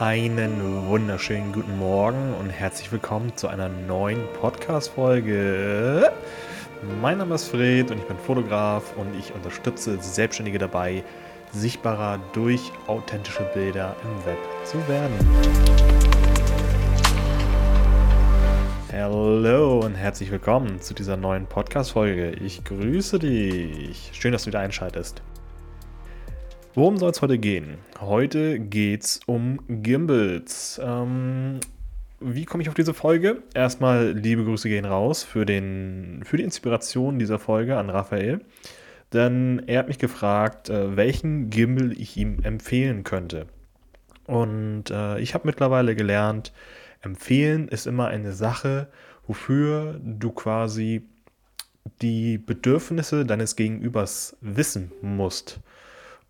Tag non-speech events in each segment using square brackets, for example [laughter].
Einen wunderschönen guten Morgen und herzlich willkommen zu einer neuen Podcast-Folge. Mein Name ist Fred und ich bin Fotograf und ich unterstütze Selbstständige dabei, sichtbarer durch authentische Bilder im Web zu werden. Hallo und herzlich willkommen zu dieser neuen Podcast-Folge. Ich grüße dich. Schön, dass du wieder einschaltest. Worum soll es heute gehen? Heute geht es um Gimbals. Ähm, wie komme ich auf diese Folge? Erstmal liebe Grüße gehen raus für, den, für die Inspiration dieser Folge an Raphael. Denn er hat mich gefragt, äh, welchen Gimbal ich ihm empfehlen könnte. Und äh, ich habe mittlerweile gelernt, empfehlen ist immer eine Sache, wofür du quasi die Bedürfnisse deines Gegenübers wissen musst.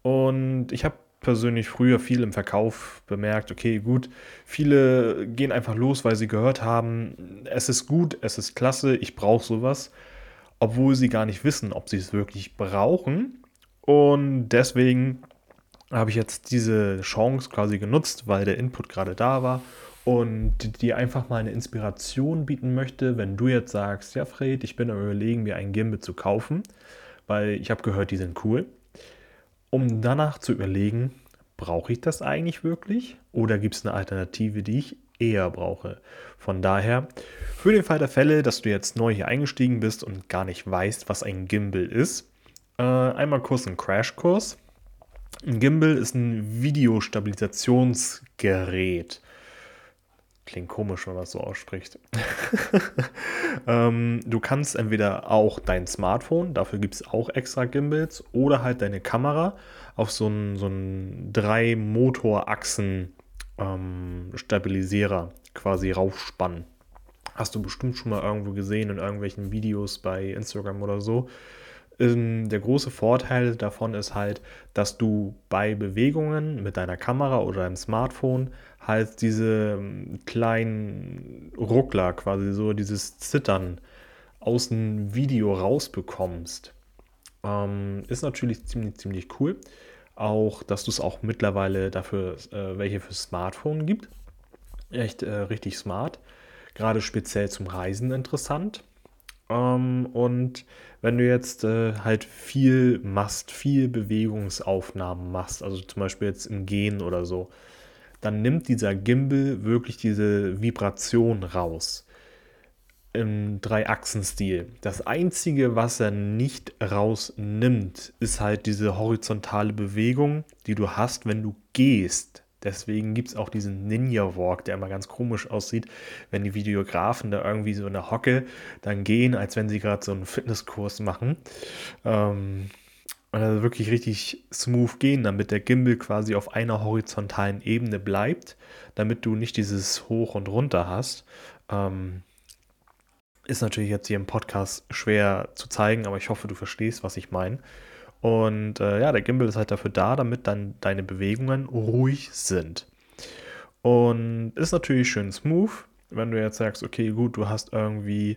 Und ich habe persönlich früher viel im Verkauf bemerkt, okay, gut, viele gehen einfach los, weil sie gehört haben, es ist gut, es ist klasse, ich brauche sowas, obwohl sie gar nicht wissen, ob sie es wirklich brauchen. Und deswegen habe ich jetzt diese Chance quasi genutzt, weil der Input gerade da war und dir einfach mal eine Inspiration bieten möchte, wenn du jetzt sagst, ja Fred, ich bin am überlegen, mir einen Gimbal zu kaufen, weil ich habe gehört, die sind cool um danach zu überlegen, brauche ich das eigentlich wirklich oder gibt es eine Alternative, die ich eher brauche. Von daher, für den Fall der Fälle, dass du jetzt neu hier eingestiegen bist und gar nicht weißt, was ein Gimbal ist, äh, einmal kurz ein Crashkurs. Ein Gimbal ist ein Videostabilisationsgerät. Klingt komisch, wenn man das so ausspricht. [laughs] ähm, du kannst entweder auch dein Smartphone, dafür gibt es auch extra Gimbals, oder halt deine Kamera auf so einen, so einen drei Motorachsen ähm, Stabilisierer quasi raufspannen. Hast du bestimmt schon mal irgendwo gesehen in irgendwelchen Videos bei Instagram oder so. Ähm, der große Vorteil davon ist halt, dass du bei Bewegungen mit deiner Kamera oder deinem Smartphone halt diese ähm, kleinen Ruckler, quasi so dieses Zittern aus dem Video rausbekommst. Ähm, ist natürlich ziemlich, ziemlich cool. Auch, dass du es auch mittlerweile dafür äh, welche für Smartphone gibt. Echt äh, richtig smart. Gerade speziell zum Reisen interessant. Ähm, und wenn du jetzt äh, halt viel machst, viel Bewegungsaufnahmen machst, also zum Beispiel jetzt im Gehen oder so, dann nimmt dieser Gimbal wirklich diese Vibration raus. Im Drei-Achsen-Stil. Das einzige, was er nicht rausnimmt, ist halt diese horizontale Bewegung, die du hast, wenn du gehst. Deswegen gibt es auch diesen Ninja Walk, der immer ganz komisch aussieht, wenn die Videografen da irgendwie so in der Hocke dann gehen, als wenn sie gerade so einen Fitnesskurs machen. Ähm, und also wirklich richtig smooth gehen, damit der Gimbal quasi auf einer horizontalen Ebene bleibt, damit du nicht dieses Hoch und Runter hast. Ähm, ist natürlich jetzt hier im Podcast schwer zu zeigen, aber ich hoffe, du verstehst, was ich meine. Und äh, ja, der Gimbal ist halt dafür da, damit dann deine Bewegungen ruhig sind. Und ist natürlich schön smooth, wenn du jetzt sagst, okay, gut, du hast irgendwie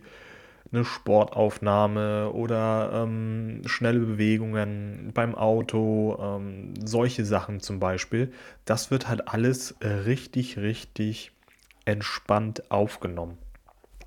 eine Sportaufnahme oder ähm, schnelle Bewegungen beim Auto, ähm, solche Sachen zum Beispiel. Das wird halt alles richtig, richtig entspannt aufgenommen.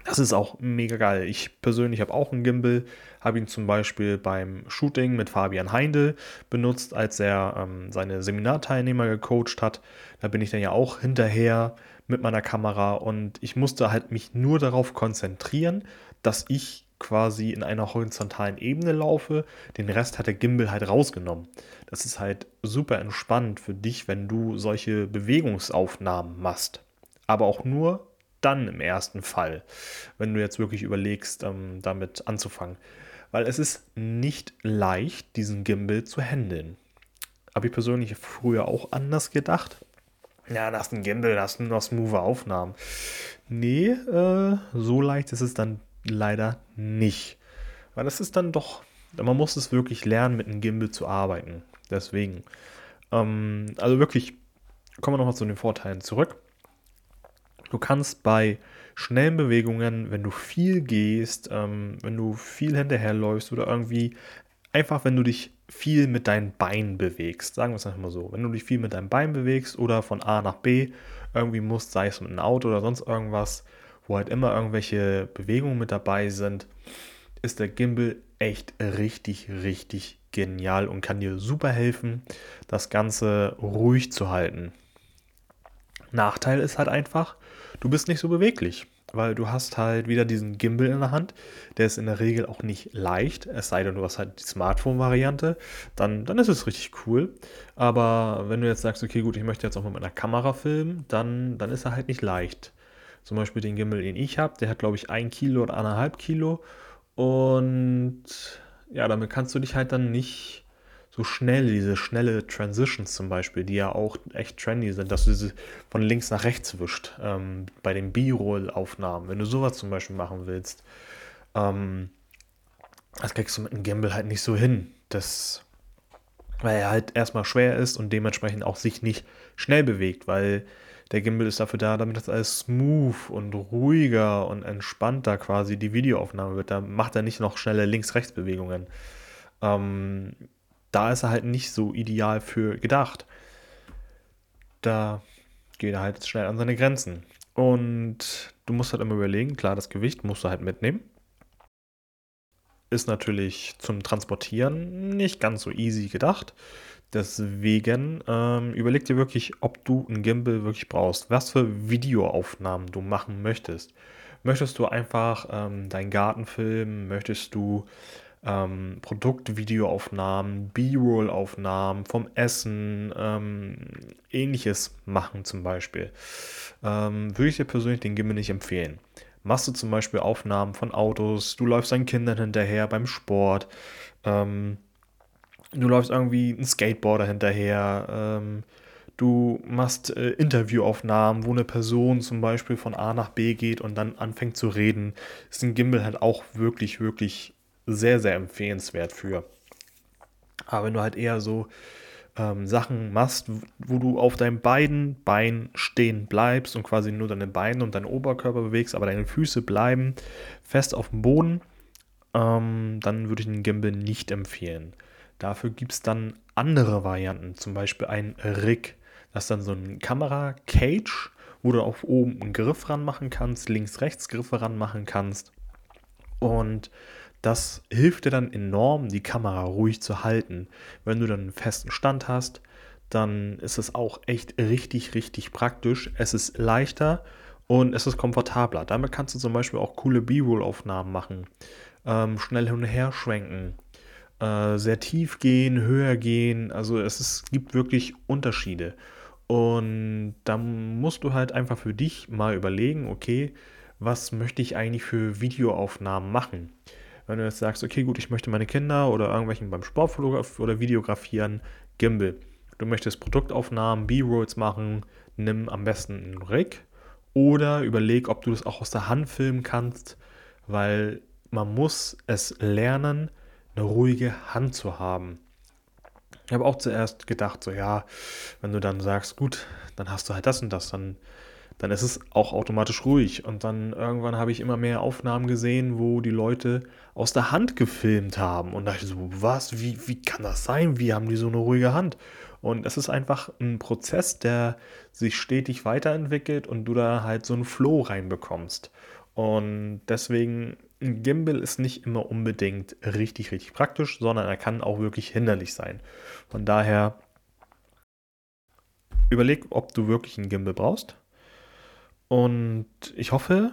Das ist auch mega geil. Ich persönlich habe auch einen Gimbal, habe ihn zum Beispiel beim Shooting mit Fabian Heindl benutzt, als er ähm, seine Seminarteilnehmer gecoacht hat. Da bin ich dann ja auch hinterher mit meiner Kamera und ich musste halt mich nur darauf konzentrieren, dass ich quasi in einer horizontalen Ebene laufe. Den Rest hat der Gimbal halt rausgenommen. Das ist halt super entspannt für dich, wenn du solche Bewegungsaufnahmen machst. Aber auch nur dann im ersten Fall, wenn du jetzt wirklich überlegst, ähm, damit anzufangen. Weil es ist nicht leicht, diesen Gimbal zu handeln. Habe ich persönlich früher auch anders gedacht. Ja, das ist ein Gimbal, das sind nur smooth Aufnahmen. Nee, äh, so leicht ist es dann leider nicht. Weil das ist dann doch, man muss es wirklich lernen, mit einem Gimbal zu arbeiten. Deswegen. Ähm, also wirklich, kommen wir nochmal zu den Vorteilen zurück. Du kannst bei schnellen Bewegungen, wenn du viel gehst, ähm, wenn du viel hinterherläufst oder irgendwie einfach, wenn du dich viel mit deinen Beinen bewegst, sagen wir es einfach mal so, wenn du dich viel mit deinen Beinen bewegst oder von A nach B irgendwie musst, sei es mit einem Auto oder sonst irgendwas, wo halt immer irgendwelche Bewegungen mit dabei sind, ist der Gimbal echt richtig, richtig genial und kann dir super helfen, das Ganze ruhig zu halten. Nachteil ist halt einfach, du bist nicht so beweglich weil du hast halt wieder diesen Gimbal in der Hand. Der ist in der Regel auch nicht leicht, es sei denn, du hast halt die Smartphone-Variante. Dann, dann ist es richtig cool. Aber wenn du jetzt sagst, okay, gut, ich möchte jetzt auch mit einer Kamera filmen, dann, dann ist er halt nicht leicht. Zum Beispiel den Gimbal, den ich habe, der hat, glaube ich, ein Kilo oder anderthalb Kilo. Und ja, damit kannst du dich halt dann nicht so schnell, diese schnelle Transitions zum Beispiel, die ja auch echt trendy sind, dass du diese von links nach rechts wischt, ähm, bei den B-Roll-Aufnahmen, wenn du sowas zum Beispiel machen willst, ähm, das kriegst du mit einem Gimbal halt nicht so hin. Das, weil er halt erstmal schwer ist und dementsprechend auch sich nicht schnell bewegt, weil der Gimbal ist dafür da, damit das alles smooth und ruhiger und entspannter quasi die Videoaufnahme wird. Da macht er nicht noch schnelle Links-Rechts-Bewegungen. Ähm, da ist er halt nicht so ideal für gedacht. Da geht er halt schnell an seine Grenzen. Und du musst halt immer überlegen, klar, das Gewicht musst du halt mitnehmen. Ist natürlich zum Transportieren nicht ganz so easy gedacht. Deswegen ähm, überleg dir wirklich, ob du ein Gimbal wirklich brauchst. Was für Videoaufnahmen du machen möchtest. Möchtest du einfach ähm, deinen Garten filmen? Möchtest du ähm, Produktvideoaufnahmen, B-Roll-Aufnahmen vom Essen, ähm, ähnliches machen zum Beispiel, ähm, würde ich dir persönlich den Gimbal nicht empfehlen. Machst du zum Beispiel Aufnahmen von Autos, du läufst deinen Kindern hinterher beim Sport, ähm, du läufst irgendwie ein Skateboarder hinterher, ähm, du machst äh, Interviewaufnahmen, wo eine Person zum Beispiel von A nach B geht und dann anfängt zu reden, ist ein Gimbal halt auch wirklich, wirklich sehr, sehr empfehlenswert für. Aber wenn du halt eher so ähm, Sachen machst, wo du auf deinen beiden Beinen stehen bleibst und quasi nur deine Beine und deinen Oberkörper bewegst, aber deine Füße bleiben fest auf dem Boden, ähm, dann würde ich den Gimbal nicht empfehlen. Dafür gibt es dann andere Varianten, zum Beispiel ein Rig. Das ist dann so ein Kamera-Cage, wo du auf oben einen Griff ranmachen kannst, links-rechts Griffe ranmachen kannst. Und das hilft dir dann enorm, die Kamera ruhig zu halten. Wenn du dann einen festen Stand hast, dann ist es auch echt richtig, richtig praktisch. Es ist leichter und es ist komfortabler. Damit kannst du zum Beispiel auch coole B-Roll-Aufnahmen machen, ähm, schnell hin und her schwenken, äh, sehr tief gehen, höher gehen. Also es ist, gibt wirklich Unterschiede. Und da musst du halt einfach für dich mal überlegen, okay, was möchte ich eigentlich für Videoaufnahmen machen? Wenn du jetzt sagst, okay, gut, ich möchte meine Kinder oder irgendwelchen beim Sport oder videografieren, Gimbal. Du möchtest Produktaufnahmen, B-Rolls machen, nimm am besten einen Rig oder überleg, ob du das auch aus der Hand filmen kannst, weil man muss es lernen, eine ruhige Hand zu haben. Ich habe auch zuerst gedacht, so ja, wenn du dann sagst, gut, dann hast du halt das und das, dann dann ist es auch automatisch ruhig. Und dann irgendwann habe ich immer mehr Aufnahmen gesehen, wo die Leute aus der Hand gefilmt haben. Und da dachte so, was, wie, wie kann das sein? Wie haben die so eine ruhige Hand? Und es ist einfach ein Prozess, der sich stetig weiterentwickelt und du da halt so einen Flow reinbekommst. Und deswegen, ein Gimbal ist nicht immer unbedingt richtig, richtig praktisch, sondern er kann auch wirklich hinderlich sein. Von daher überleg, ob du wirklich einen Gimbal brauchst und ich hoffe,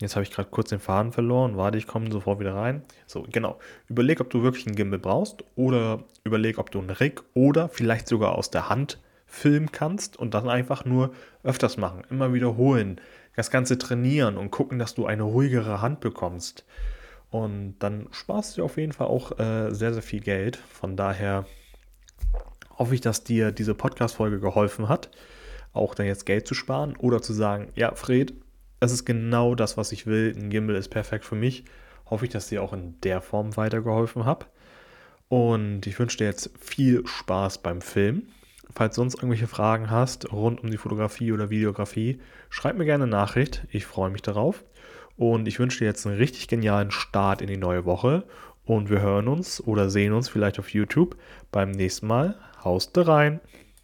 jetzt habe ich gerade kurz den Faden verloren, warte, ich komme sofort wieder rein. So, genau. Überleg, ob du wirklich einen Gimbal brauchst oder überleg, ob du einen Rig oder vielleicht sogar aus der Hand filmen kannst und dann einfach nur öfters machen, immer wiederholen, das Ganze trainieren und gucken, dass du eine ruhigere Hand bekommst. Und dann sparst du auf jeden Fall auch äh, sehr, sehr viel Geld. Von daher hoffe ich, dass dir diese Podcast-Folge geholfen hat auch dann jetzt Geld zu sparen oder zu sagen, ja, Fred, das ist genau das, was ich will. Ein Gimbal ist perfekt für mich. Hoffe ich, dass dir auch in der Form weitergeholfen habe. Und ich wünsche dir jetzt viel Spaß beim Film. Falls du sonst irgendwelche Fragen hast rund um die Fotografie oder Videografie, schreib mir gerne eine Nachricht. Ich freue mich darauf. Und ich wünsche dir jetzt einen richtig genialen Start in die neue Woche Und wir hören uns oder sehen uns vielleicht auf YouTube beim nächsten Mal. Haust rein!